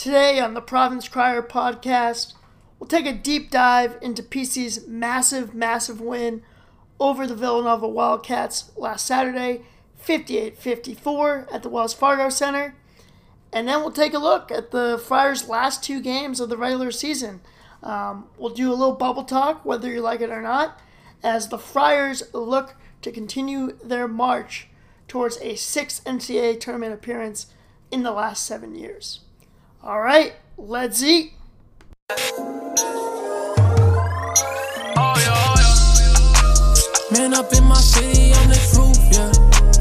Today on the Providence Crier podcast, we'll take a deep dive into PC's massive, massive win over the Villanova Wildcats last Saturday, 58 54 at the Wells Fargo Center. And then we'll take a look at the Friars' last two games of the regular season. Um, we'll do a little bubble talk, whether you like it or not, as the Friars look to continue their march towards a sixth NCAA tournament appearance in the last seven years. All right, let's eat. Man up in my city on this roof, yeah.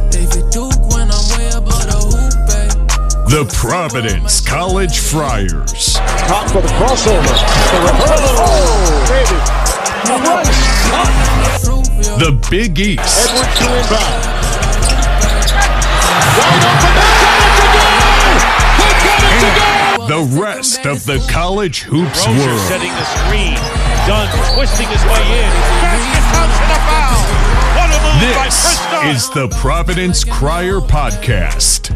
David Duke when I'm way above the hoop, eh. The Providence College Friars. Top for the crossover. The reversal. Oh, baby. The Big East. Edwards to inbound. Wide open. The rest of the college hoops Rozier world. setting the screen. Dunn twisting his way in. This is the Providence Crier Podcast.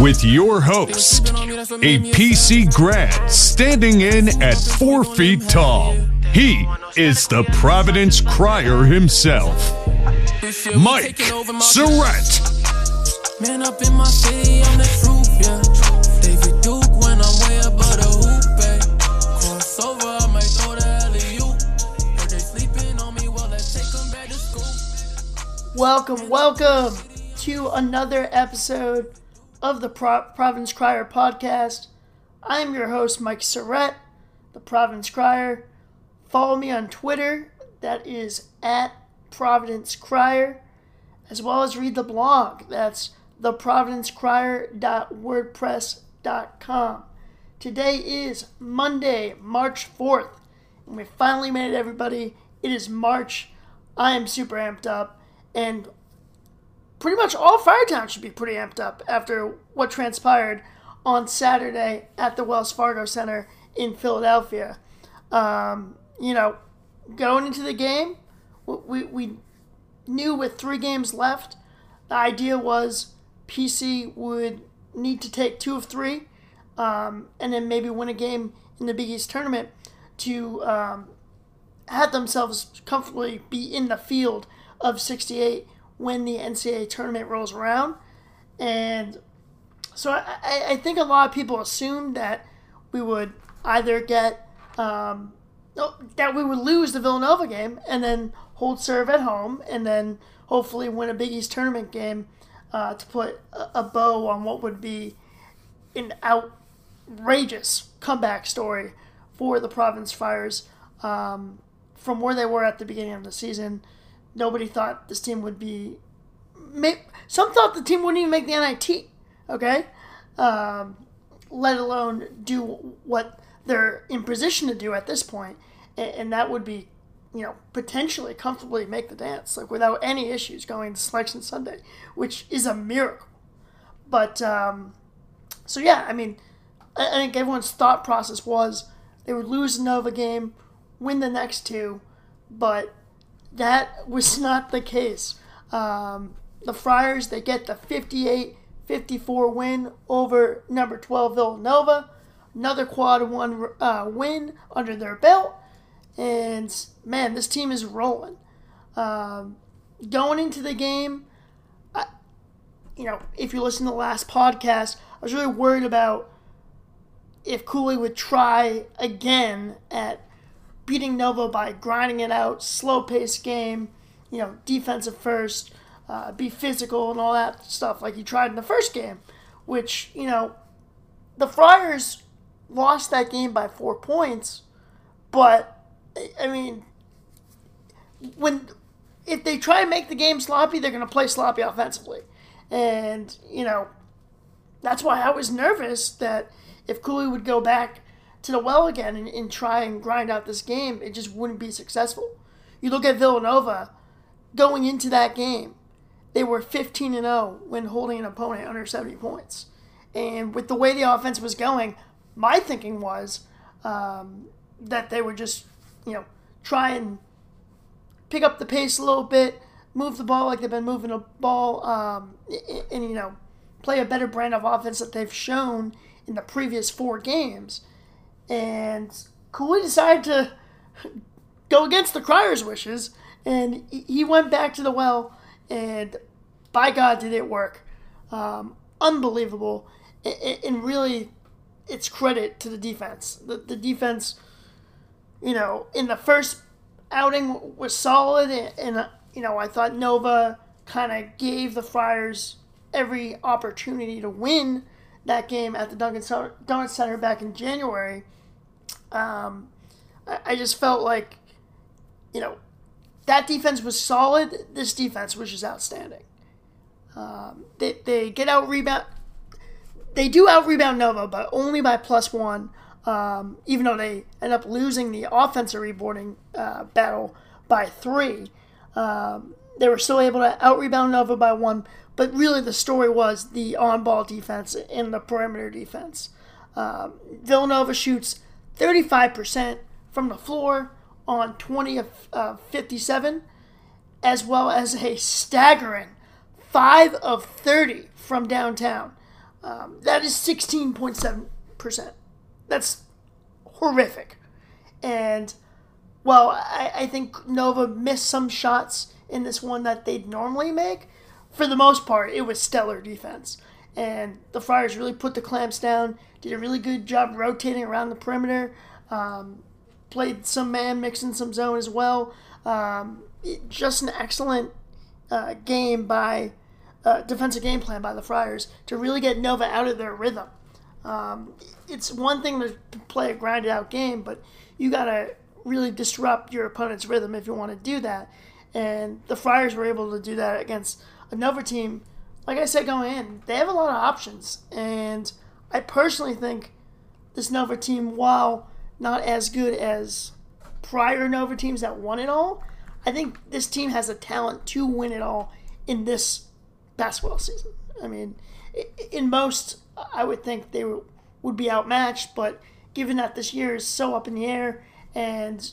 With your host, a PC grad standing in at four feet tall. He is the Providence Crier himself, Mike Surette. Man up in my city on the Welcome, welcome to another episode of the Pro- Providence Crier podcast. I am your host, Mike Surette, the Providence Crier. Follow me on Twitter, that is at Providence Crier, as well as read the blog. That's theprovidencecrier.wordpress.com. Today is Monday, March 4th, and we finally made it, everybody. It is March. I am super amped up, and pretty much all Friartown should be pretty amped up after what transpired on Saturday at the Wells Fargo Center in Philadelphia. Um, you know, going into the game, we, we knew with three games left, the idea was PC would need to take two of three, um, and then maybe win a game in the Big East tournament to um, have themselves comfortably be in the field of 68 when the NCAA tournament rolls around. And so I, I think a lot of people assumed that we would either get um, that we would lose the Villanova game and then hold serve at home and then hopefully win a Big East tournament game uh, to put a, bow on what would be an outrageous comeback story for the Providence Friars. Um, from where they were at the beginning of the season, nobody thought this team would be. Some thought the team wouldn't even make the NIT. Okay, um, let alone do what they're in position to do at this point, and, and that would be you know, potentially comfortably make the dance, like without any issues going to Selection Sunday, which is a miracle. But, um, so yeah, I mean, I, I think everyone's thought process was they would lose the Nova game, win the next two, but that was not the case. Um, the Friars, they get the 58 54 win over number 12 Villanova, another quad one uh, win under their belt and man, this team is rolling. Um, going into the game, I, you know, if you listen to the last podcast, I was really worried about if Cooley would try again at beating Nova by grinding it out, slow paced game, you know, defensive first, uh, be physical and all that stuff like he tried in the first game, which, you know, the Friars lost that game by four points, but I mean, when if they try and make the game sloppy, they're going to play sloppy offensively, and you know that's why I was nervous that if Cooley would go back to the well again and, and try and grind out this game, it just wouldn't be successful. You look at Villanova going into that game, they were 15 and 0 when holding an opponent under 70 points. And with the way the offense was going, my thinking was um, that they would just you know, try and pick up the pace a little bit, move the ball like they've been moving the ball, um, and, and, you know, play a better brand of offense that they've shown in the previous four games. And Cooley decided to go against the crier's wishes, and he went back to the well, and by God, did it work. Um, unbelievable. And really, it's credit to the defense. The, the defense, you know, in the first outing was solid, and, you know, I thought Nova kind of gave the Friars every opportunity to win that game at the Dunkin' Donuts Center back in January. Um, I, I just felt like, you know, that defense was solid. This defense was just outstanding. Um, they, they get out rebound. They do out rebound Nova, but only by plus one. Um, even though they end up losing the offensive rebounding uh, battle by three, um, they were still able to out rebound Nova by one. But really, the story was the on ball defense and the perimeter defense. Um, Villanova shoots 35% from the floor on 20 of uh, 57, as well as a staggering 5 of 30 from downtown. Um, that is 16.7%. That's horrific. And, well, I, I think Nova missed some shots in this one that they'd normally make. For the most part, it was stellar defense. And the Friars really put the clamps down, did a really good job rotating around the perimeter, um, played some man, mixing some zone as well. Um, just an excellent uh, game by uh, defensive game plan by the Friars to really get Nova out of their rhythm. Um, it's one thing to play a grinded out game, but you got to really disrupt your opponent's rhythm if you want to do that. And the Friars were able to do that against a Nova team. Like I said going in, they have a lot of options. And I personally think this Nova team, while not as good as prior Nova teams that won it all, I think this team has a talent to win it all in this basketball season. I mean, in most, I would think they would be outmatched, but given that this year is so up in the air and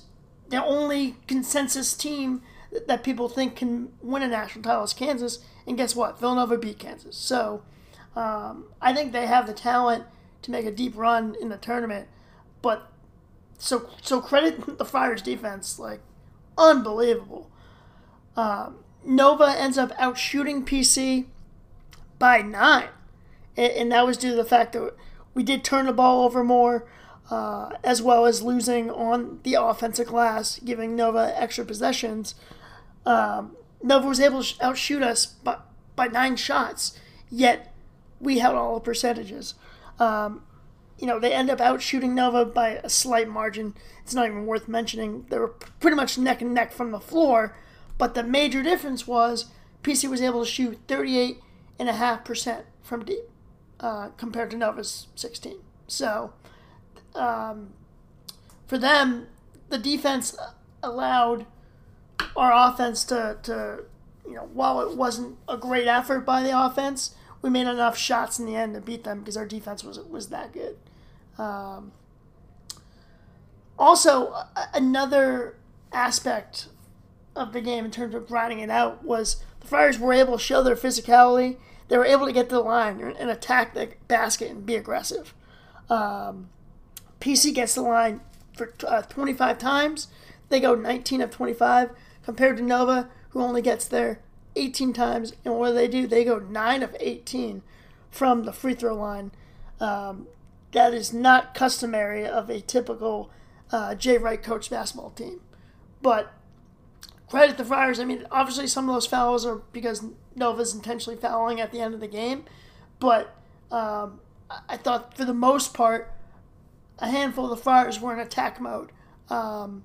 the only consensus team that people think can win a national title is Kansas, and guess what? Villanova beat Kansas. So um, I think they have the talent to make a deep run in the tournament. But so so credit the Friars defense, like unbelievable. Um, Nova ends up outshooting PC by nine, and, and, that was due to the fact that we did turn the ball over more, uh, as well as losing on the offensive glass, giving Nova extra possessions um, Nova was able to outshoot us by, by nine shots, yet we held all the percentages. Um, you know, they end up outshooting Nova by a slight margin. It's not even worth mentioning. They were pretty much neck and neck from the floor, but the major difference was PC was able to shoot 38.5% from deep uh, compared to Nova's 16. So, um, for them, the defense allowed our offense to, to, you know, while it wasn't a great effort by the offense, we made enough shots in the end to beat them because our defense was was that good. Um, also, another aspect of the game in terms of grinding it out was the Friars were able to show their physicality. They were able to get to the line and attack the basket and be aggressive. Um, PC gets the line for uh, 25 times. They go 19 of 25 compared to Nova, who only gets there 18 times. And what do they do? They go 9 of 18 from the free throw line. Um, that is not customary of a typical uh, Jay Wright coach basketball team. But credit the Friars. I mean, obviously some of those fouls are because Nova's intentionally fouling at the end of the game. But um, I thought for the most part, a handful of the Friars were in attack mode um,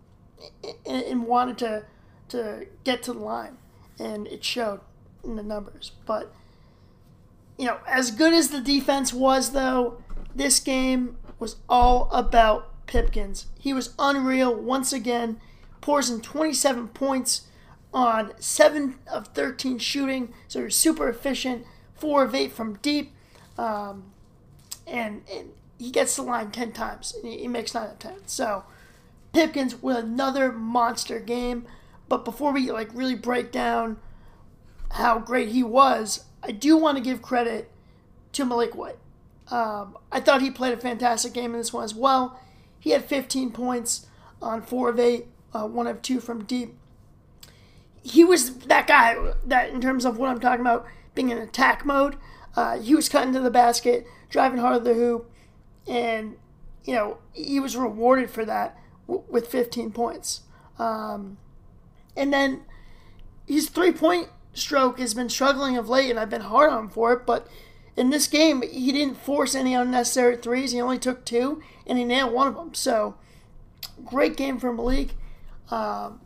and, and wanted to to get to the line, and it showed in the numbers. But you know, as good as the defense was, though, this game was all about Pipkins. He was unreal once again. Pours in 27 points on 7 of 13 shooting, so he's super efficient. 4 of 8 from deep. Um, and, and he gets the line 10 times. He, he makes 9 of 10. So, Pipkins with another monster game. But before we like really break down how great he was, I do want to give credit to Maliek White. Um, I thought he played a fantastic game in this one as well. He had 15 points on four of eight, uh, one of two from deep. He was that guy that, in terms of what I'm talking about, being in attack mode, uh, he was cutting to the basket, driving hard at the hoop, and you know he was rewarded for that w- with 15 points. Um, and then his three point stroke has been struggling of late, and I've been hard on him for it. But in this game, he didn't force any unnecessary threes. He only took two, and he nailed one of them. So great game for Maliek. Um,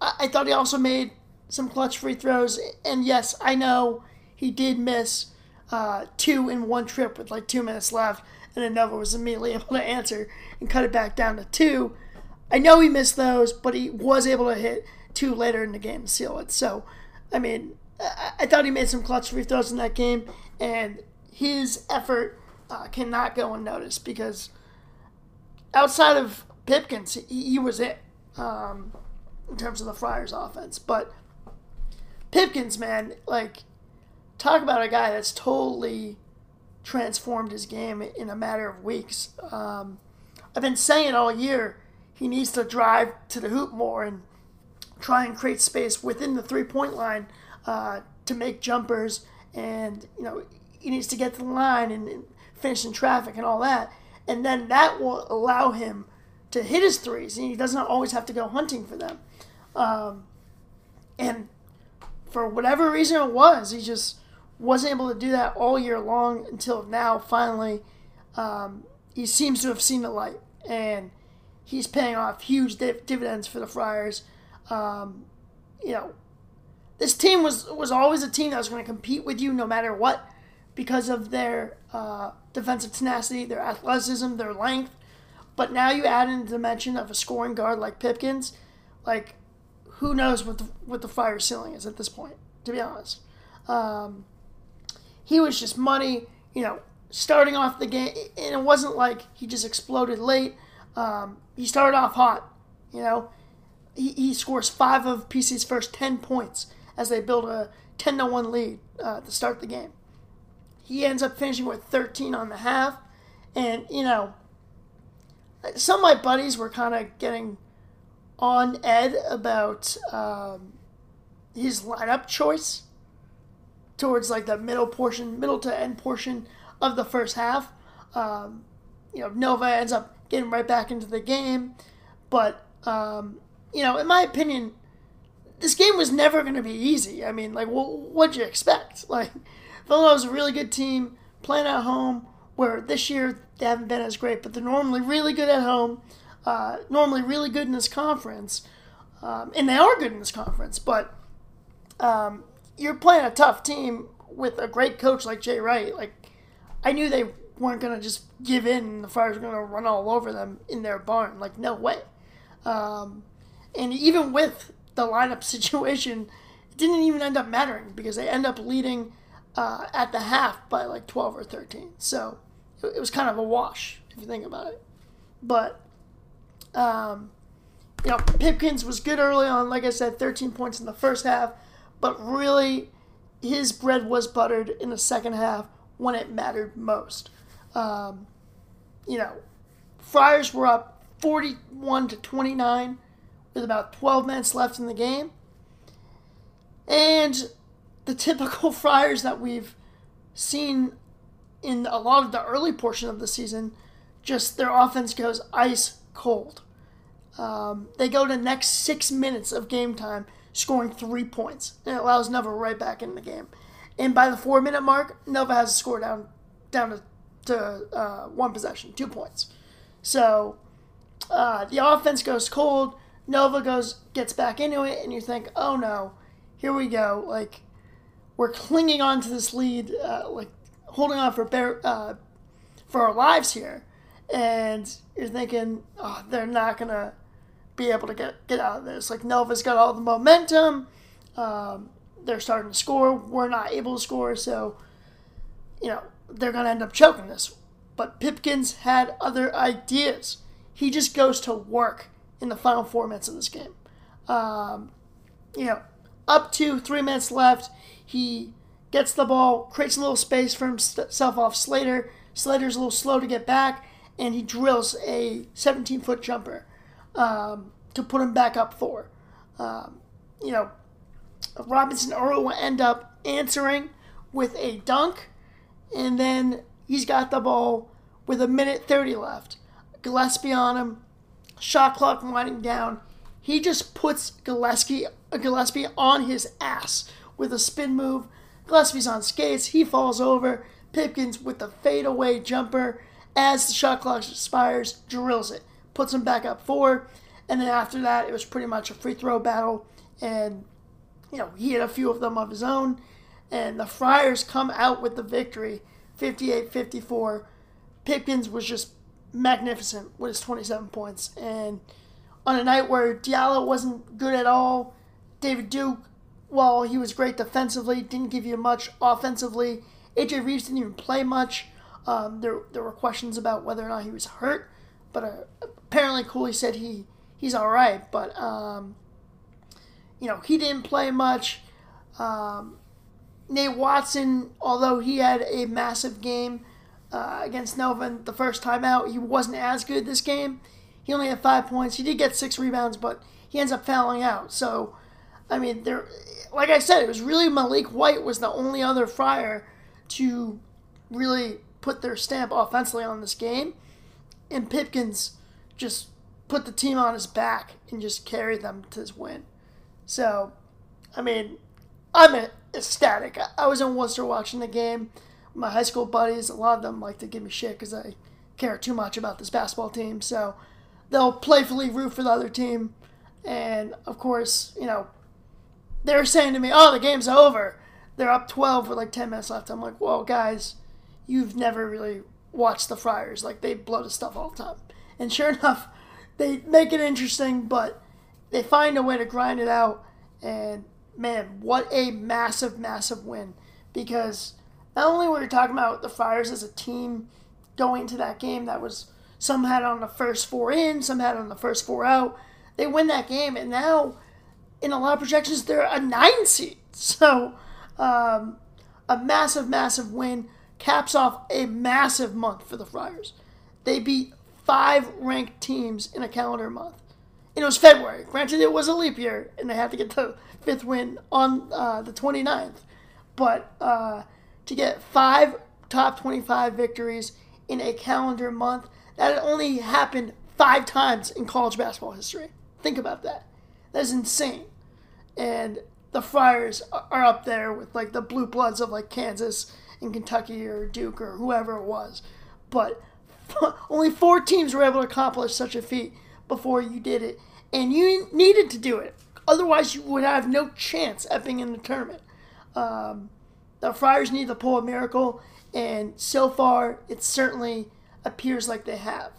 I-, I thought he also made some clutch free throws. And yes, I know he did miss uh, two in one trip with like two minutes left, and Nova was immediately able to answer and cut it back down to two. I know he missed those, but he was able to hit two later in the game to seal it. So, I mean, I, I thought he made some clutch free throws in that game, and his effort uh, cannot go unnoticed because outside of Pipkins, he, he was it um, in terms of the Friars offense. But Pipkins, man, like, talk about a guy that's totally transformed his game in a matter of weeks. Um, I've been saying all year he needs to drive to the hoop more and try and create space within the three point line uh, to make jumpers. And, you know, he needs to get to the line and, and finish in traffic and all that. And then that will allow him to hit his threes. And he doesn't always have to go hunting for them. Um, and for whatever reason it was, he just wasn't able to do that all year long until now, finally. Um, he seems to have seen the light. And he's paying off huge div- dividends for the Friars. Um, you know, this team was was always a team that was going to compete with you no matter what because of their uh, defensive tenacity, their athleticism, their length. But now you add in the dimension of a scoring guard like Pipkins, like who knows what the what the fire ceiling is at this point? To be honest, um, he was just money. You know, starting off the game, and it wasn't like he just exploded late. Um, he started off hot. You know, he, he scores five of PC's first 10 points as they build a 10 to 1 lead uh, to start the game. He ends up finishing with 13 on the half. And, you know, some of my buddies were kind of getting on Ed about um, his lineup choice towards like the middle portion, middle to end portion of the first half. Um, you know, Nova ends up getting right back into the game, but um, you know, in my opinion, this game was never going to be easy. I mean, like, what what'd you expect? Like, Villanova's a really good team playing at home. Where this year they haven't been as great, but they're normally really good at home. Uh, normally really good in this conference, um, and they are good in this conference. But um, you're playing a tough team with a great coach like Jay Wright. Like, I knew they weren't going to just give in and the were going to run all over them in their barn. Like, no way. Um, and even with the lineup situation, it didn't even end up mattering because they end up leading uh, at the half by like 12 or 13. So it, was kind of a wash if you think about it. But, um, you know, Pipkins was good early on, like I said, 13 points in the first half, but really his bread was buttered in the second half when it mattered most. Um, you know, Friars were up 41 to 29 with about 12 minutes left in the game. And the typical Friars that we've seen in a lot of the early portion of the season, just their offense goes ice cold. Um, they go to the next six minutes of game time scoring three points, and it allows Nova right back in the game. And by the four minute mark, Nova has a score down down to, to uh, one possession, two points. So uh, the offense goes cold. Nova goes gets back into it, and you think, oh no, here we go. Like we're clinging on to this lead, uh, like holding on for bear, uh, for our lives here, and you're thinking, oh, they're not gonna be able to get get out of this. Like Nova's got all the momentum. Um, they're starting to score. We're not able to score, so you know they're gonna end up choking this. But Pipkins had other ideas. He just goes to work in the final four minutes of this game. Um, you know, up to three minutes left, he gets the ball, creates a little space for himself off Slater. Slater's a little slow to get back, and he drills a 17 foot jumper um, to put him back up four. Um, you know, Robinson Earl will end up answering with a dunk, and then he's got the ball with a minute 30 left. Gillespie on him, shot clock winding down. He just puts Gillespie, Gillespie on his ass with a spin move. Gillespie's on skates. He falls over. Pipkins with the fadeaway jumper as the shot clock expires, drills it, puts him back up four. And then after that, it was pretty much a free throw battle. And, you know, he had a few of them of his own. And the Friars come out with the victory 58 54. Pipkins was just magnificent with his 27 points. And on a night where Diallo wasn't good at all, David Duke, while he was great defensively, didn't give you much offensively. AJ Reeves didn't even play much. Um, there, there were questions about whether or not he was hurt, but uh, apparently Cooley said he he's all right. But um, you know he didn't play much. Um, Nate Watson, although he had a massive game uh, against Nova the first time out, he wasn't as good this game. He only had five points. He did get six rebounds, but he ends up fouling out. So, I mean, there, like I said, it was really Maliek White was the only other Friar to really put their stamp offensively on this game, and Pipkins just put the team on his back and just carried them to this win. So, I mean, I'm ecstatic. I was in Worcester watching the game. My high school buddies, a lot of them like to give me shit because I care too much about this basketball team. So they'll playfully root for the other team. And of course, you know, they're saying to me, oh, the game's over. They're up 12 with like 10 minutes left. I'm like, whoa, guys, you've never really watched the Friars. Like, they blow the stuff all the time. And sure enough, they make it interesting, but they find a way to grind it out. And man, what a massive, massive win. Because not only were you talking about the Friars as a team going into that game that was some had on the first four in, some had on the first four out. They win that game, and now in a lot of projections they're a nine seed. So um, a massive, massive win caps off a massive month for the Friars. They beat five ranked teams in a calendar month. And it was February. Granted, it was a leap year, and they had to get the fifth win on uh, the 29th. But uh, to get five top 25 victories in a calendar month, that had only happened five times in college basketball history. Think about that. That's insane. And the Friars are up there with like the blue bloods of like Kansas and Kentucky or Duke or whoever it was. But only four teams were able to accomplish such a feat before you did it. And you needed to do it. Otherwise, you would have no chance at being in the tournament. Um, the Friars need to pull a miracle, and so far, it certainly appears like they have.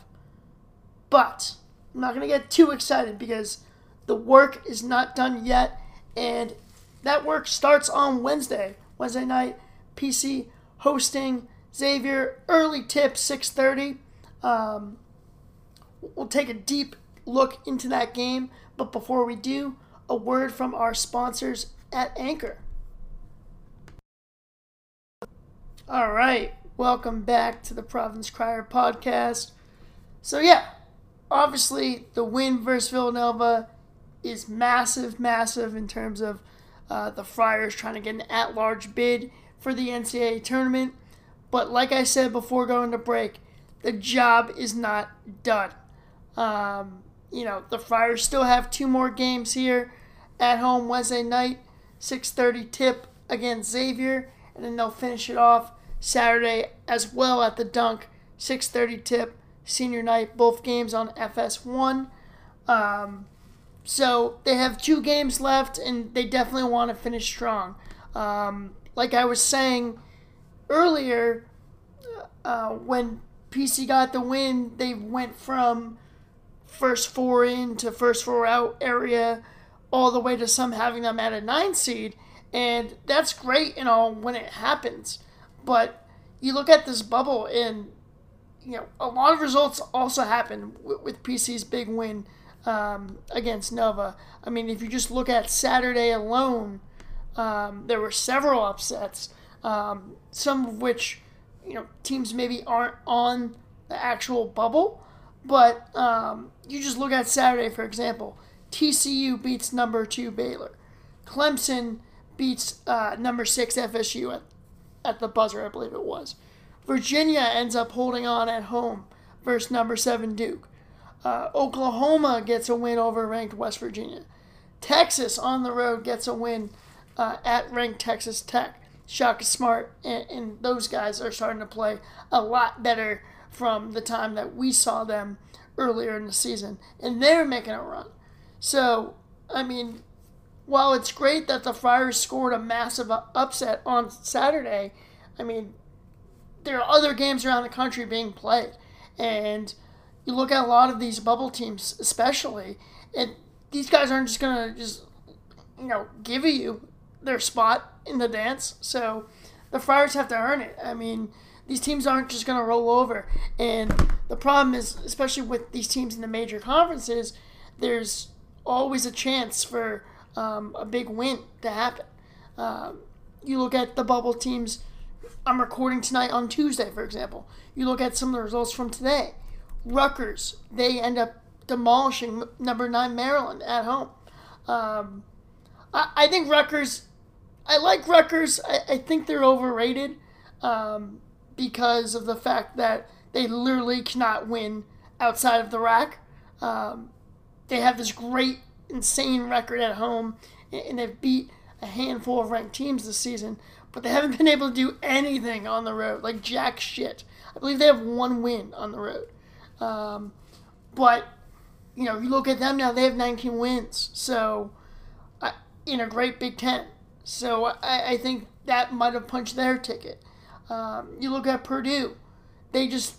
But I'm not going to get too excited because the work is not done yet, and that work starts on Wednesday. Wednesday night, PC hosting Xavier. Early tip, 6:30. Um, we'll take a deep look into that game, but before we do, a word from our sponsors at Anchor. All right, welcome back to the Providence Crier podcast. So, yeah, obviously, the win versus Villanova is massive, massive in terms of uh, the Friars trying to get an at large bid for the NCAA tournament. But, like I said before going to break, the job is not done. Um, you know, the Friars still have two more games here at home Wednesday night, 6:30 tip against Xavier, and then they'll finish it off Saturday as well at the Dunk, 6:30 tip senior night. Both games on FS1. Um, so they have two games left, and they definitely want to finish strong. Um, like I was saying earlier, uh, when PC got the win, they went from first four in to first four out area all the way to some having them at a nine seed. And that's great and all when it happens. But you look at this bubble, and you know a lot of results also happen with, with PC's big win um, against Nova. I mean, if you just look at Saturday alone, um, there were several upsets. um, some of which you know teams maybe aren't on the actual bubble, but um, you just look at Saturday for example. TCU beats number two Baylor. Clemson beats uh, number six FSU at, at the buzzer, I believe it was. Virginia ends up holding on at home versus number seven Duke. Uh, Oklahoma gets a win over ranked West Virginia. Texas on the road gets a win uh, at ranked Texas Tech. Shaka Smart and, and, those guys are starting to play a lot better from the time that we saw them earlier in the season, and they're making a run. So, I mean, while it's great that the Friars scored a massive upset on Saturday, I mean, there are other games around the country being played, and you look at a lot of these bubble teams, especially, and these guys aren't just gonna just you know give you their spot in the dance. So the Friars have to earn it. I mean, these teams aren't just going to roll over. And the problem is, especially with these teams in the major conferences, there's always a chance for um, a big win to happen. Um, you look at the bubble teams. I'm recording tonight on Tuesday, for example. You look at some of the results from today. Rutgers, they end up demolishing number nine Maryland at home. Um, I, I think Rutgers I like Rutgers. I, I think they're overrated um, because of the fact that they literally cannot win outside of the rack. Um, they have this great, insane record at home, and they've beat a handful of ranked teams this season, but they haven't been able to do anything on the road, like jack shit. I believe they have one win on the road. Um, but, you know, you look at them now, they have 19 wins. So, uh, in a great Big Ten. So I, I think that might have punched their ticket. Um, you look at Purdue, they just,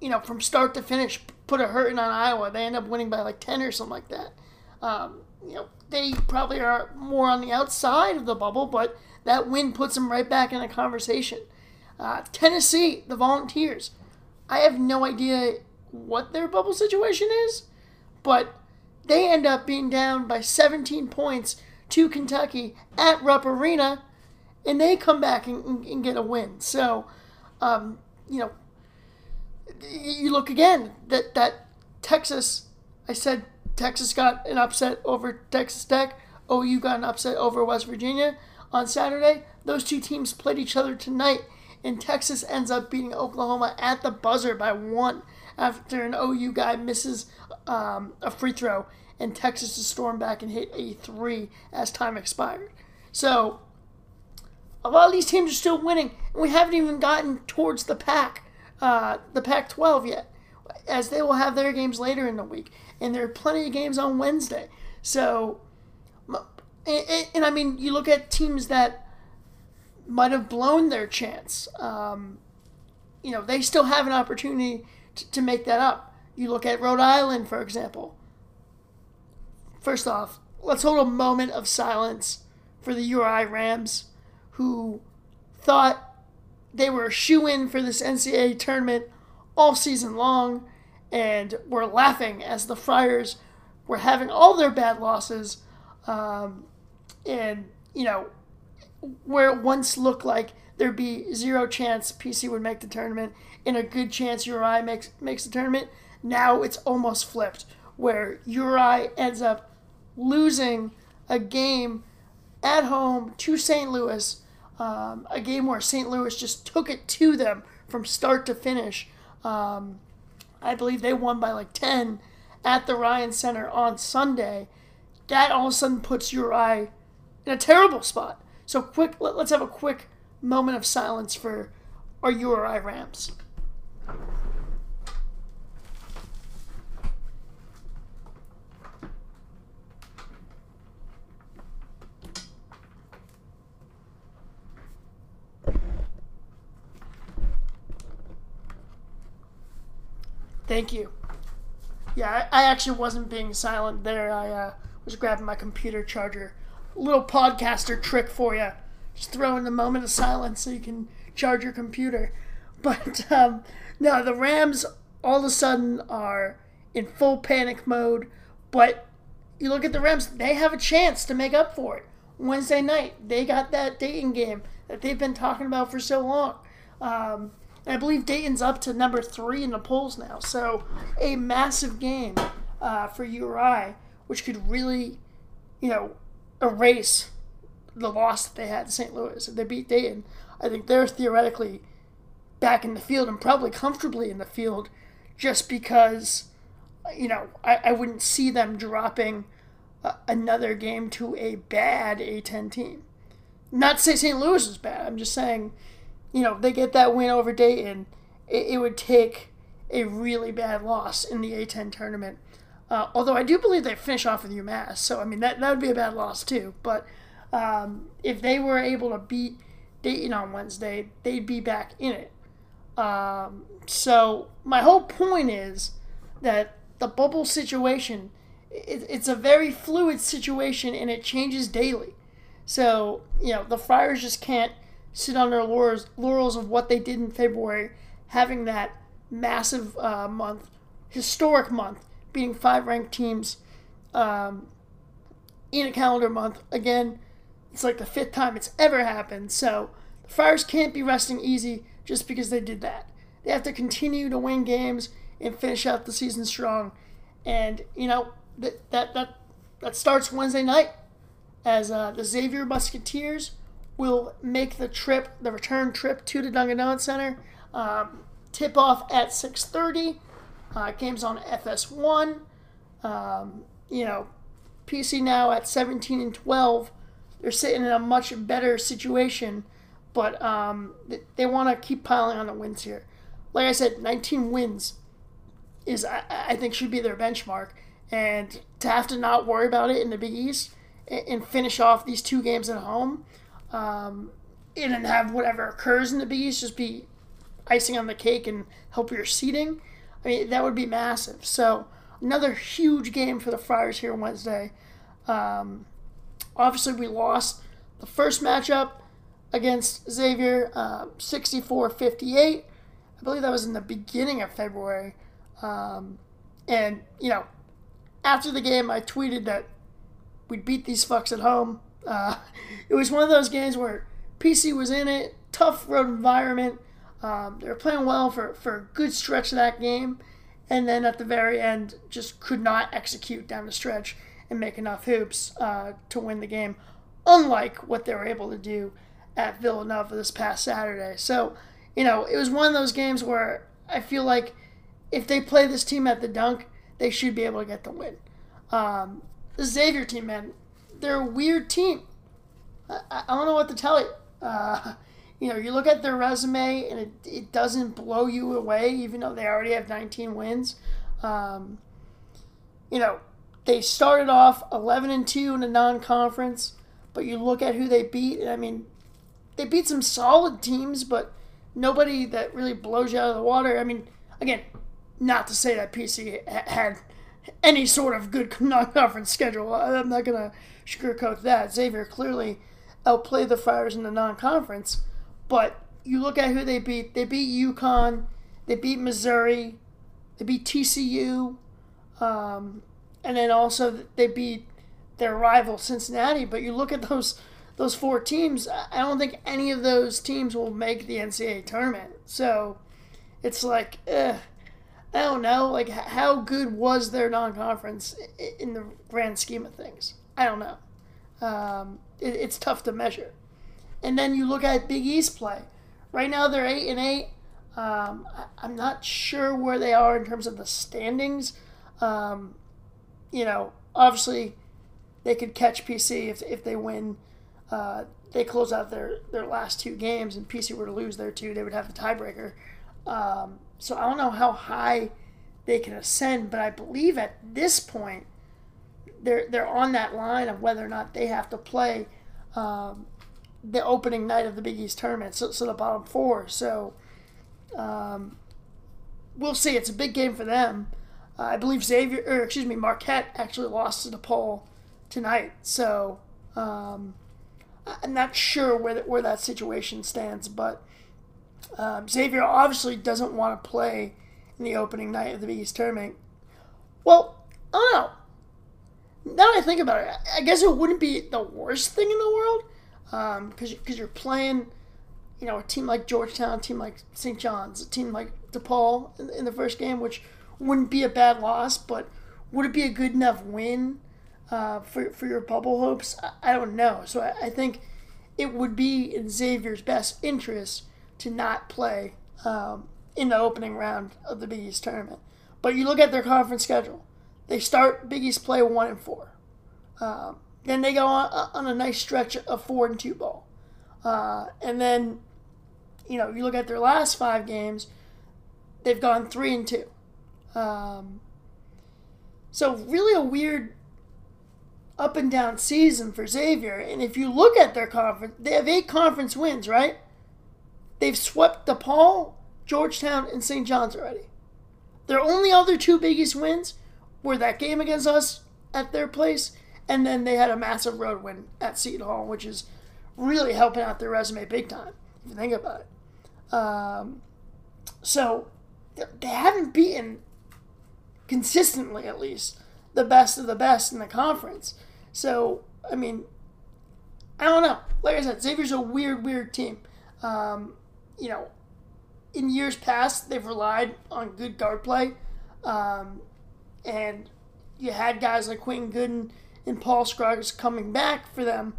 you know, from start to finish, put a hurting on Iowa. They end up winning by like 10 or something like that. Um, you know, they probably are more on the outside of the bubble, but that win puts them right back in the conversation. Uh, Tennessee, the Volunteers, I have no idea what their bubble situation is, but they end up being down by 17 points to Kentucky at Rupp Arena, and they come back and, and get a win. So, um, you know, you look again that that Texas. I said Texas got an upset over Texas Tech. OU got an upset over West Virginia on Saturday. Those two teams played each other tonight, and Texas ends up beating Oklahoma at the buzzer by one after an OU guy misses um, a free throw and Texas to storm back and hit a three as time expired. So a lot of these teams are still winning, and we haven't even gotten towards the pack, uh, the Pac-12 yet, as they will have their games later in the week, and there are plenty of games on Wednesday. So, and, and I mean, you look at teams that might have blown their chance. Um, you know, they still have an opportunity to, to make that up. You look at Rhode Island, for example. First off, let's hold a moment of silence for the URI Rams who thought they were a shoe in for this NCAA tournament all season long and were laughing as the Friars were having all their bad losses. Um, and, you know, where it once looked like there'd be zero chance PC would make the tournament and a good chance URI makes, makes the tournament, now it's almost flipped where URI ends up losing a game at home to St. Louis, um, a game where St. Louis just took it to them from start to finish. Um, I believe they won by like 10 at the Ryan Center on Sunday. That all of a sudden puts URI in a terrible spot. So quick, let, let's have a quick moment of silence for our URI Rams. Thank you. Yeah, I, I actually wasn't being silent there. I uh, was grabbing my computer charger. Little podcaster trick for you. Just throw in the moment of silence so you can charge your computer. But um, no, the Rams all of a sudden are in full panic mode. But you look at the Rams, they have a chance to make up for it. Wednesday night. They got that Dayton game that they've been talking about for so long. Um, and I believe Dayton's up to number three in the polls now. So a massive game uh, for URI, which could really, you know, erase the loss that they had to St. Louis. If they beat Dayton, I think they're theoretically back in the field and probably comfortably in the field just because, you know, I, I wouldn't see them dropping uh, another game to a bad A10 team. Not to say St. Louis is bad. I'm just saying, you know, they get that win over Dayton. It, it would take a really bad loss in the A10 tournament. Uh, although I do believe they finish off with UMass, so I mean that that would be a bad loss too. But um, if they were able to beat Dayton on Wednesday, they'd be back in it. Um, so my whole point is that the bubble situation, it, it's a very fluid situation and it changes daily. So you know the Friars just can't sit on their laurels, laurels of what they did in February, having that massive uh, month, historic month, beating five ranked teams um, in a calendar month. Again, it's like the fifth time it's ever happened. So the Friars can't be resting easy just because they did that. They have to continue to win games and finish out the season strong. And you know that that that, that starts Wednesday night as uh, the Xavier Musketeers will make the trip, the return trip to the Dunkin' Donuts Center. Um, tip off at 6:30. Uh, games on FS1. Um, you know, PC now at 17 and 12. They're sitting in a much better situation, but um, they, they want to keep piling on the wins here. Like I said, 19 wins is I, I think should be their benchmark, and to have to not worry about it in the Big East and, and finish off these two games at home, um, and have whatever occurs in the Big East just be icing on the cake and help your seeding. I mean, that would be massive. So another huge game for the Friars here Wednesday. Um, obviously, we lost the first matchup against Xavier, uh, 64-58. I believe that was in the beginning of February. Um, and, you know, after the game, I tweeted that we'd beat these fucks at home. Uh, it was one of those games where PC was in it, tough road environment. Um, they were playing well for, for a good stretch of that game, and then at the very end, just could not execute down the stretch and make enough hoops uh, to win the game, unlike what they were able to do at Villanova this past Saturday. So, you know, it was one of those games where I feel like if they play this team at the dunk, they should be able to get the win. Um, the Xavier team, man, they're a weird team. I, I don't know what to tell you. Uh, you know, you look at their resume and it, it doesn't blow you away, even though they already have 19 wins. Um, you know, they started off 11 and 2 in a non conference, but you look at who they beat, and I mean, they beat some solid teams, but nobody that really blows you out of the water. I mean, again, not to say that PC had any sort of good non conference schedule. I'm not going to sugarcoat that. Xavier clearly outplayed the Friars in the non conference. But you look at who they beat. They beat UConn. They beat Missouri. They beat TCU. Um, and then also they beat their rival Cincinnati. But you look at those those four teams. I don't think any of those teams will make the NCAA tournament. So it's like, ugh, I don't know. Like, how good was their non-conference in the grand scheme of things? I don't know. Um, it, it's tough to measure. And then you look at Big East play. Right now they're eight and eight. Um, I, am not sure where they are in terms of the standings. Um, you know, obviously they could catch PC if, if they win. Uh, they close out their, their last two games, and PC were to lose their two, they would have the tiebreaker. Um, so I don't know how high they can ascend, but I believe at this point they're they're on that line of whether or not they have to play um, the opening night of the Big East tournament, so, so the bottom four. So um, we'll see. It's a big game for them. Uh, I believe Xavier, or excuse me, Marquette actually lost to DePaul tonight. So um, I'm not sure where that, where that situation stands, but um, Xavier obviously doesn't want to play in the opening night of the Big East tournament. Well, I don't know. Now that I think about it, I guess it wouldn't be the worst thing in the world because um, because you're playing, you know, a team like Georgetown, a team like St. John's, a team like DePaul in, in, the first game, which wouldn't be a bad loss, but would it be a good enough win uh, for for your bubble hopes? I, I don't know. So I, I, think it would be in Xavier's best interest to not play um, in the opening round of the Big East tournament. But you look at their conference schedule they start Big East play one and four. Um, then they go on, uh, on, a nice stretch of four and two ball. Uh, and then, you know, you look at their last five games, they've gone three and two. Um, so really a weird up and down season for Xavier. And if you look at their conference, they have eight conference wins, right? They've swept DePaul, Georgetown, and St. John's already. Their only other two Big East wins were that game against us at their place, and then they had a massive road win at Seton Hall, which is really helping out their resume big time, if you think about it. Um, so they haven't beaten consistently, at least, the best of the best in the conference. So, I mean, I don't know. Like I said, Xavier's a weird, weird team. Um, you know, in years past, they've relied on good guard play. Um, and you had guys like Quentin Goodin and Paul Scruggs coming back for them.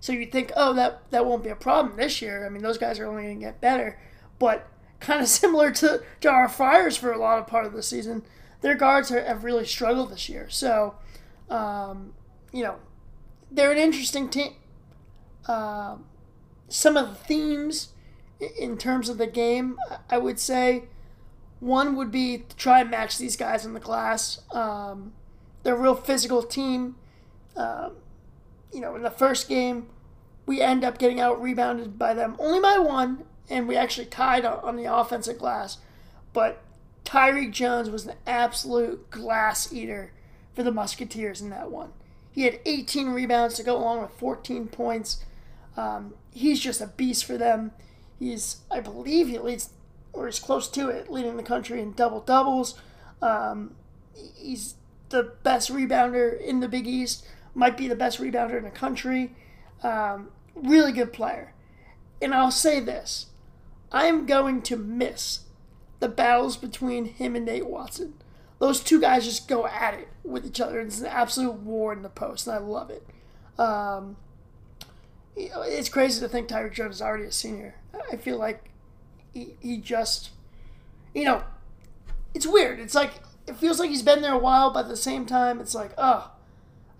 So you think, oh, that that won't be a problem this year. I mean, those guys are only going to get better. But kind of similar to, to our Friars for a lot of part of the season, their guards are, have really struggled this year. So, um, you know, they're an interesting team. Uh, some of the themes in terms of the game, I would say one would be to try and match these guys in the glass. Um, they're a real physical team. Um, you know, in the first game, we end up getting out rebounded by them only by one, and we actually tied on the offensive glass. But Tyrique Jones was an absolute glass eater for the Musketeers in that one. He had 18 rebounds to go along with 14 points. Um, he's just a beast for them. He's, I believe, he leads or he's close to it, leading the country in double doubles. Um, he's the best rebounder in the Big East, might be the best rebounder in the country. Um, really good player. And I'll say this I am going to miss the battles between him and Nate Watson. Those two guys just go at it with each other. It's an absolute war in the post, and I love it. Um, it's crazy to think Tyrique Jones is already a senior. I feel like he, he just, you know, it's weird. It's like it feels like he's been there a while, but at the same time, it's like, oh,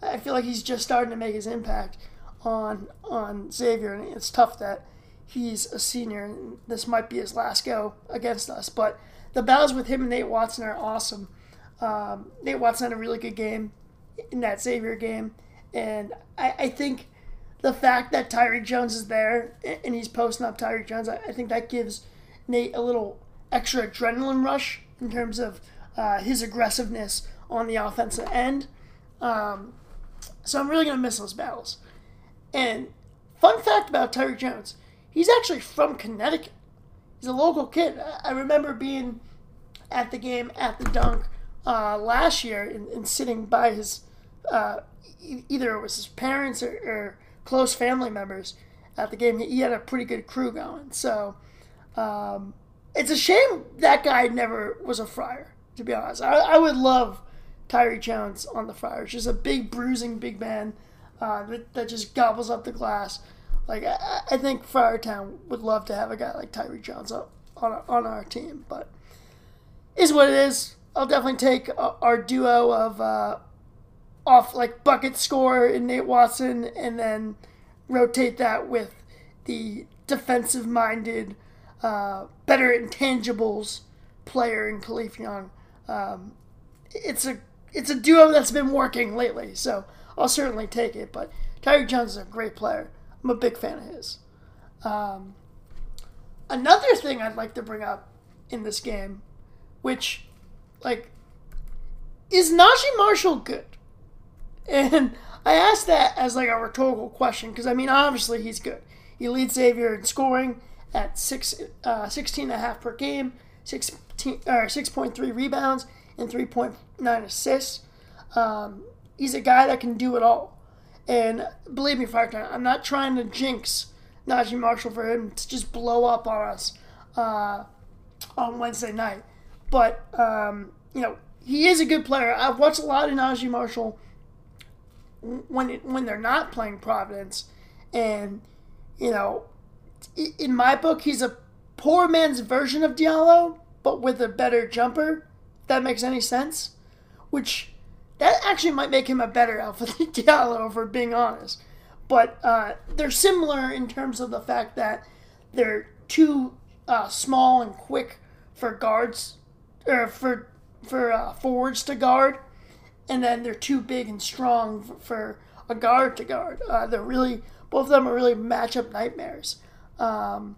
I feel like he's just starting to make his impact on on Xavier, and it's tough that he's a senior and this might be his last go against us. But the battles with him and Nate Watson are awesome. Um, Nate Watson had a really good game in that Xavier game, and I, I think the fact that Tyrique Jones is there and he's posting up Tyrique Jones, I, I think that gives Nate a little extra adrenaline rush in terms of uh, his aggressiveness on the offensive end. Um, so I'm really going to miss those battles. And fun fact about Tyrique Jones, he's actually from Connecticut. He's a local kid. I remember being at the game at the dunk uh, last year and, and, sitting by his uh, either it was his parents or, or, close family members at the game. He had a pretty good crew going. So um, it's a shame that guy never was a Friar, to be honest. I, I would love Tyrique Jones on the Friars. Just a big, bruising big man uh, that, that just gobbles up the glass. Like, I, I think Friartown would love to have a guy like Tyrique Jones on, on, our, on our team, but is what it is. I'll definitely take our duo of uh, off like bucket score in Nate Watson and then rotate that with the defensive minded uh, better intangibles player in Kalif Young. Um, it's a it's a duo that's been working lately, so I'll certainly take it. But Jones is a great player. I'm a big fan of his. Um, another thing I'd like to bring up in this game, which, like, is Naji Marshall good? And I asked that as like a rhetorical question because I mean, obviously he's good. He leads Xavier in scoring at six, uh, 16 and a half per game, 16, or 6.3 rebounds, and 3.9 assists. Um, he's a guy that can do it all. And believe me, Friartown, I'm not trying to jinx Naji Marshall for him to just blow up on us uh, on Wednesday night. But, um, you know, he is a good player. I've watched a lot of Naji Marshall when it, when they're not playing Providence, and you know, in my book, he's a poor man's version of Diallo, but with a better jumper. If that makes any sense, which that actually might make him a better alpha than Diallo, for being honest. But uh, they're similar in terms of the fact that they're too uh, small and quick for guards or for for uh, forwards to guard, and then they're too big and strong for, for a guard to guard. Uh, they're really both of them are really matchup nightmares. Um,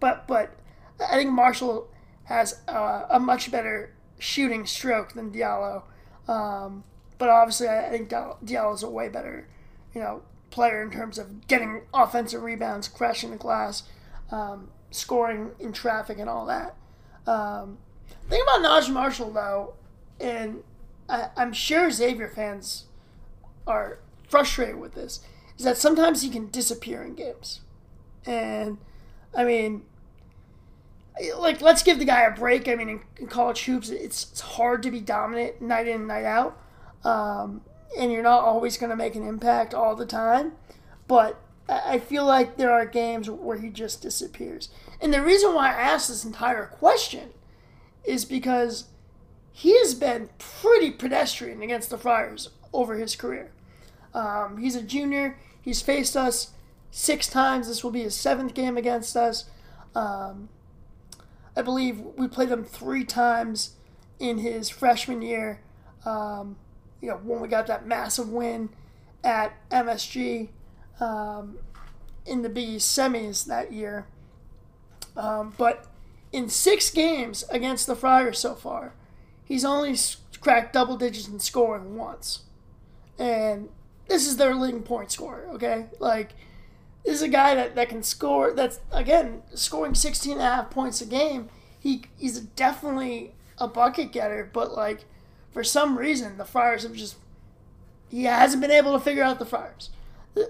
but but I think Marshall has uh, a much better shooting stroke than Diallo. Um, but obviously, I think Diallo is a way better, you know, player in terms of getting offensive rebounds, crashing the glass, um, scoring in traffic, and all that. Um, thing about Naj Marshall, though, and I, I'm sure Xavier fans are frustrated with this, is that sometimes he can disappear in games. And, I mean, like, let's give the guy a break. I mean, in, in college hoops, it's, it's hard to be dominant night in, and night out. Um, and you're not always going to make an impact all the time. But I feel like there are games where he just disappears. And the reason why I asked this entire question is because he has been pretty pedestrian against the Friars over his career. Um, he's a junior. He's faced us six times. This will be his seventh game against us. Um, I believe we played him three times in his freshman year. Um, you know, when we got that massive win at MSG um, in the East semis that year. Um, but in six games against the Friars so far, he's only cracked double digits in scoring once. And this is their leading point scorer, okay? Like, is a guy that, that can score, that's, again, scoring 16 and a half points a game. He, he's definitely a bucket getter, but, like, for some reason, the Friars have just, he hasn't been able to figure out the Friars.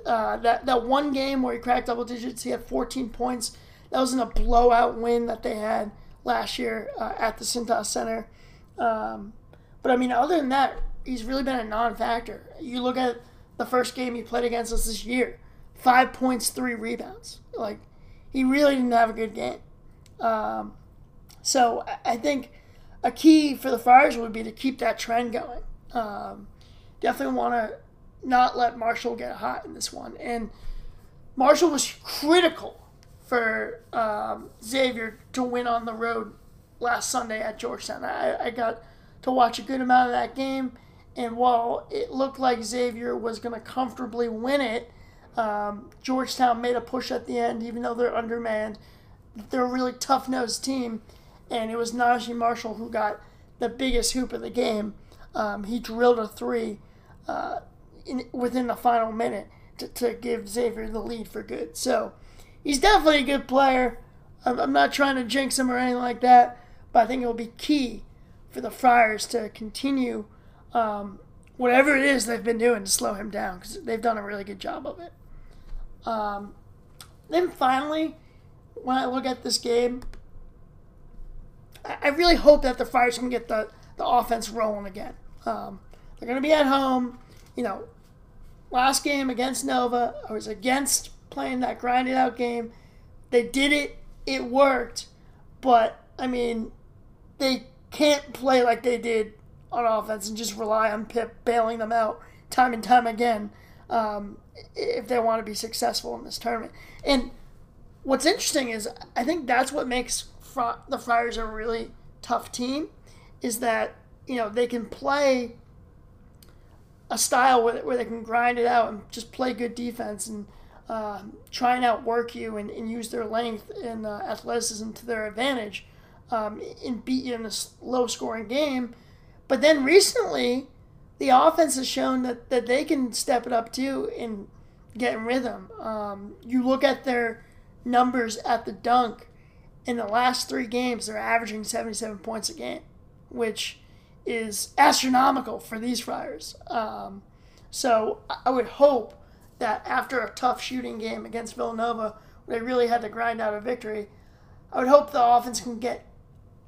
Uh, that, that one game where he cracked double digits, he had 14 points. That was in a blowout win that they had last year uh, at the Cintas Center. Um, but I mean, other than that, he's really been a non-factor. You look at the first game he played against us this year, five points, three rebounds. Like he really didn't have a good game. Um, so I think a key for the Friars would be to keep that trend going. Um, definitely want to not let Marshall get hot in this one. And Marshall was critical for um, Xavier to win on the road last Sunday at Georgetown. I, I got to watch a good amount of that game, and while it looked like Xavier was going to comfortably win it, um, Georgetown made a push at the end, even though they're undermanned. They're a really tough nosed team, and it was Naji Marshall who got the biggest hoop of the game. Um, he drilled a three uh, in, within the final minute to, to give Xavier the lead for good. So he's definitely a good player. I'm, I'm not trying to jinx him or anything like that, but I think it will be key for the Friars to continue um, whatever it is they've been doing to slow him down because they've done a really good job of it. Um, then finally, when I look at this game, I, really hope that the Friars can get the, the offense rolling again. Um, they're going to be at home. You know, last game against Nova, I was against playing that grinded out game. They did it, it worked, but I mean, they can't play like they did on offense and just rely on Pip bailing them out time and time again um, if they want to be successful in this tournament. And what's interesting is I think that's what makes the Friars a really tough team is that you know they can play a style where, where they can grind it out and just play good defense and uh, try and outwork you and, and use their length and uh, athleticism to their advantage um, and beat you in a low scoring game. But then recently, the offense has shown that, that they can step it up too in rhythm. Um, you look at their numbers at the dunk, in the last three games, they're averaging 77 points a game, which is astronomical for these Friars. Um, So I would hope that after a tough shooting game against Villanova, where they really had to grind out a victory, I would hope the offense can get,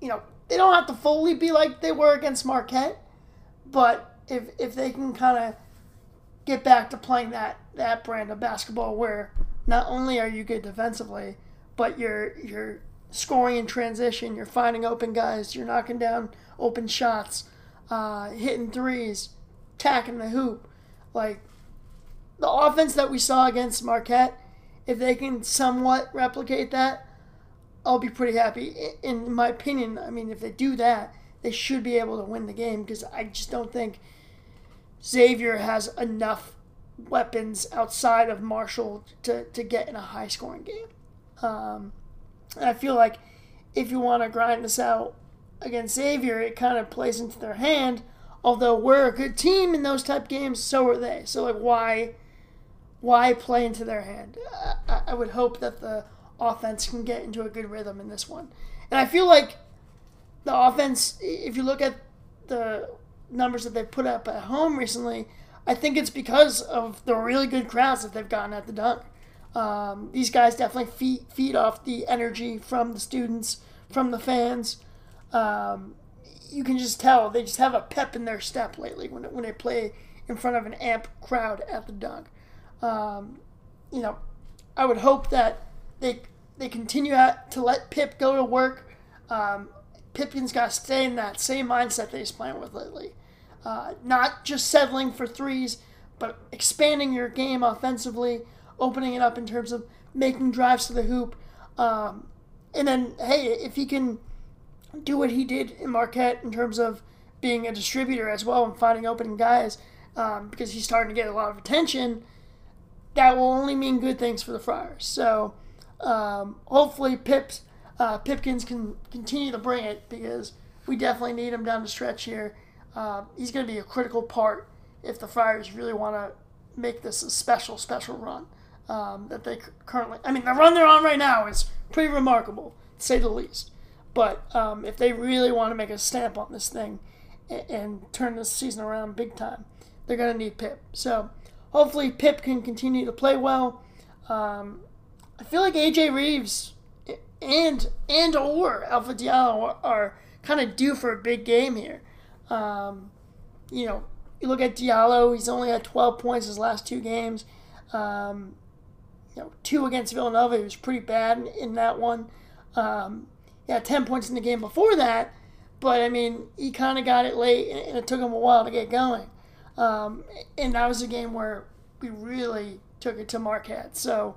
you know, they don't have to fully be like they were against Marquette, but if if they can kind of get back to playing that that brand of basketball where not only are you good defensively, but you're you're scoring in transition, you're finding open guys, you're knocking down open shots, uh, hitting threes, tacking the hoop, like the offense that we saw against Marquette. If they can somewhat replicate that, I'll be pretty happy. In my opinion, I mean, if they do that, they should be able to win the game because I just don't think Xavier has enough weapons outside of Marshall to, to get in a high scoring game. Um, and I feel like if you want to grind this out against Xavier, it kind of plays into their hand. Although we're a good team in those type games, so are they. So like, why, why play into their hand? I, I would hope that the offense can get into a good rhythm in this one. And I feel like the offense, if you look at the numbers that they've put up at home recently, I think it's because of the really good crowds that they've gotten at the dunk. Um, these guys definitely feed, feed off the energy from the students, from the fans. Um, you can just tell they just have a pep in their step lately when, when they play in front of an amp crowd at the dunk. Um, you know, I would hope that they they continue to let Pip go to work. Um, Pipkin's got to stay in that same mindset that he's playing with lately. Uh, not just settling for threes, but expanding your game offensively, opening it up in terms of making drives to the hoop. Um, and then, hey, if he can do what he did in Marquette in terms of being a distributor as well and finding opening guys, um, because he's starting to get a lot of attention, that will only mean good things for the Friars. So um, hopefully, Pips uh, Pipkins can continue to bring it because we definitely need him down the stretch here. Uh, he's going to be a critical part if the Friars really want to make this a special, special run um, that they currently. I mean, the run they're on right now is pretty remarkable, to say the least. But um, if they really want to make a stamp on this thing and, and turn this season around big time, they're going to need Pip. So hopefully, Pip can continue to play well. Um, I feel like AJ Reeves and and or Alpha Diallo are, are kind of due for a big game here. Um, you know, you look at Diallo; he's only had 12 points his last two games. Um, you know, two against Villanova, he was pretty bad in, in that one. Um, had 10 points in the game before that, but I mean, he kind of got it late, and it took him a while to get going. Um, and that was a game where we really took it to Marquette. So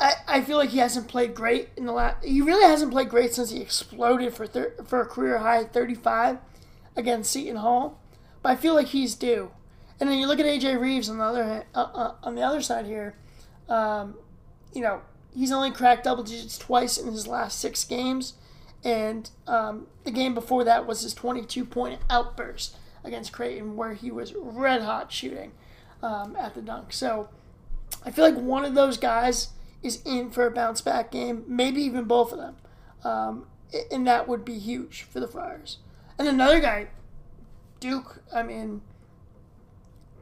I, I feel like he hasn't played great in the last. He really hasn't played great since he exploded for thir- for a career high 35 against Seton Hall. But I feel like he's due. And then you look at AJ Reeves on the other uh, uh, on the other side here. Um, you know, he's only cracked double digits twice in his last six games, and um, the game before that was his 22 point outburst against Creighton, where he was red hot shooting um, at the dunk. So I feel like one of those guys is in for a bounce back game, maybe even both of them. Um, and that would be huge for the Friars. And another guy, Duke, I mean,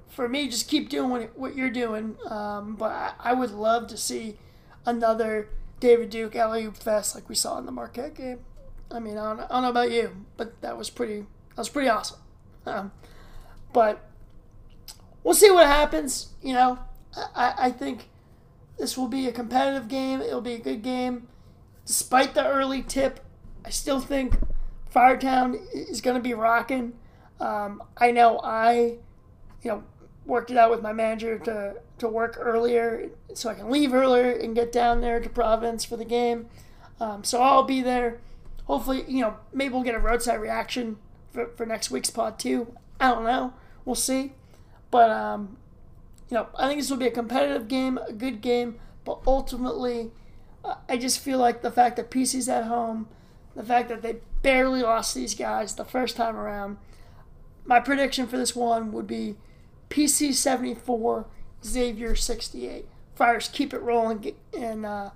for me, just keep doing what, what you're doing. Um, but I, I, would love to see another David Duke alley fest like we saw in the Marquette game. I mean, I don't, I don't know about you, but that was pretty. That was pretty awesome. Um, but we'll see what happens. You know, I, I think this will be a competitive game. It'll be a good game. Despite the early tip, I still think Friartown is going to be rocking. Um, I know I, you know, worked it out with my manager to, to work earlier so I can leave earlier and get down there to Providence for the game. Um, so I'll be there. Hopefully, you know, maybe we'll get a roadside reaction for, for next week's pod too. I don't know. We'll see. But um, you know, I think this will be a competitive game, a good game, but ultimately, I just feel like the fact that PC's at home, the fact that they barely lost these guys the first time around, my prediction for this one would be PC 74, Xavier 68. Friars keep it rolling, and uh,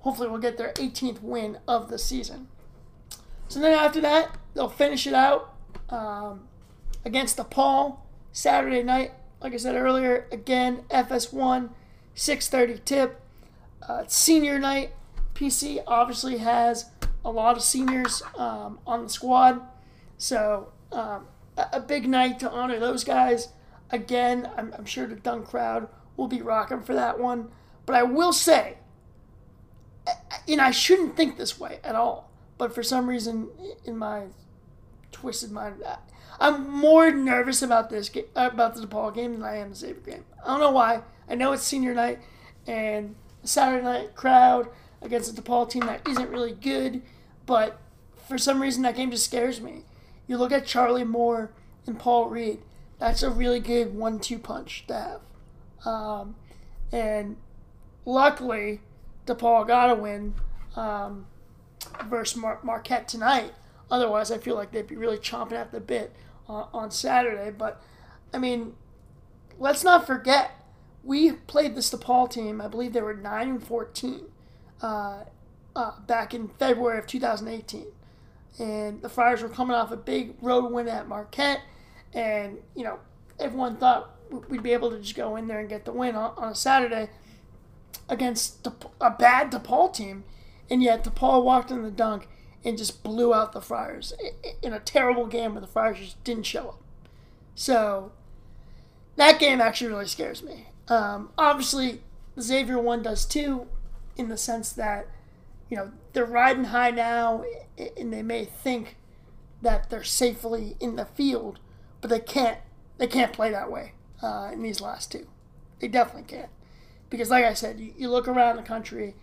hopefully we'll get their 18th win of the season. So then after that, they'll finish it out um, against DePaul Saturday night like I said earlier, again, FS1, 6.30 tip. Uh, senior night. PC obviously has a lot of seniors um, on the squad. So um, a, a, big night to honor those guys. Again, I'm, I'm sure the Dunk crowd will be rocking for that one. But I will say, and I shouldn't think this way at all, but for some reason in my twisted mind, I'm more nervous about this game, about the DePaul game than I am the Xavier game. I don't know why. I know it's senior night and Saturday night crowd against a DePaul team that isn't really good, but for some reason that game just scares me. You look at Charlie Moore and Paul Reed. That's a really good one-two punch to have. Um, and luckily, DePaul got a win um, versus Mar- Marquette tonight. Otherwise, I feel like they'd be really chomping at the bit on, on Saturday. But, I mean, let's not forget, we played this DePaul team. I believe they were 9 and 14 uh, uh, back in February of 2018. And the Friars were coming off a big road win at Marquette. And, you know, everyone thought we'd be able to just go in there and get the win on, on a Saturday against a bad DePaul team. And yet DePaul walked in the dunk and just blew out the Friars in a terrible game where the Friars just didn't show up. So that game actually really scares me. Um, obviously, Xavier one does too, in the sense that you know they're riding high now, and they may think that they're safely in the field, but they can't. They can't play that way uh, in these last two. They definitely can't, because like I said, you, you look around the country.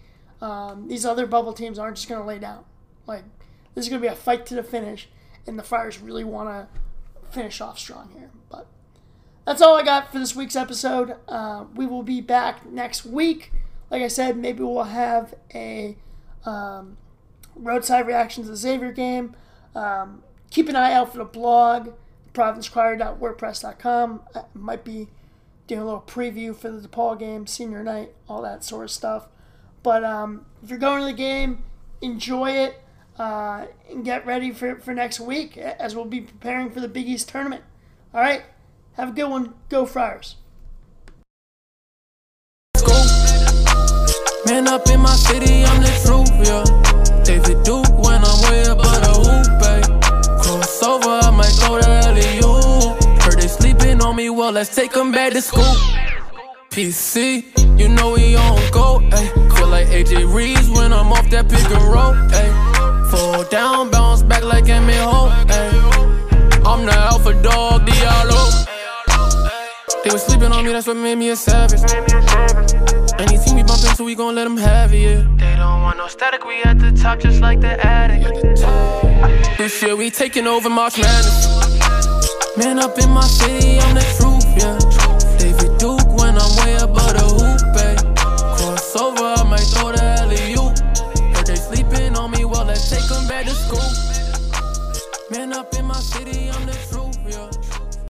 Um, these other bubble teams aren't just going to lay down. Like this is going to be a fight to the finish, and the Friars really want to finish off strong here. But that's all I got for this week's episode. Uh, we will be back next week. Like I said, maybe we'll have a um, roadside reaction to the Xavier game. Um, keep an eye out for the blog, providencecrier.wordpress.com. I might be doing a little preview for the DePaul game, senior night, all that sort of stuff. But um, if you're going to the game, enjoy it uh, and get ready for, for next week as we'll be preparing for the Big East tournament. All right? Have a good one. Go Friars. Man up in my city, I'm the truth, yeah. David Duke when I'm way above the hoop, babe. Crossover, I might go to LEU. Heard they sleeping on me, well, let's take them back to school. PC, you know we on go, ayy. Feel like AJ Reeves when I'm off that pick and roll, ayy. Fall down, bounce back like Emmitt Holt, ayy. I'm the alpha dog, Diallo. They was sleeping on me, that's what made me a savage. And he see me bumping, we gon' let them have it, yeah. They don't want no static, we at the top just like the attic. This year we taking over March Madness. Man up in my city, I'm the truth, yeah. David Duke when I'm way above the hoop, eh. babe. Crossover, I might throw the alley Heard they sleeping on me, well let's take them back to school. Man up in my city, I'm the.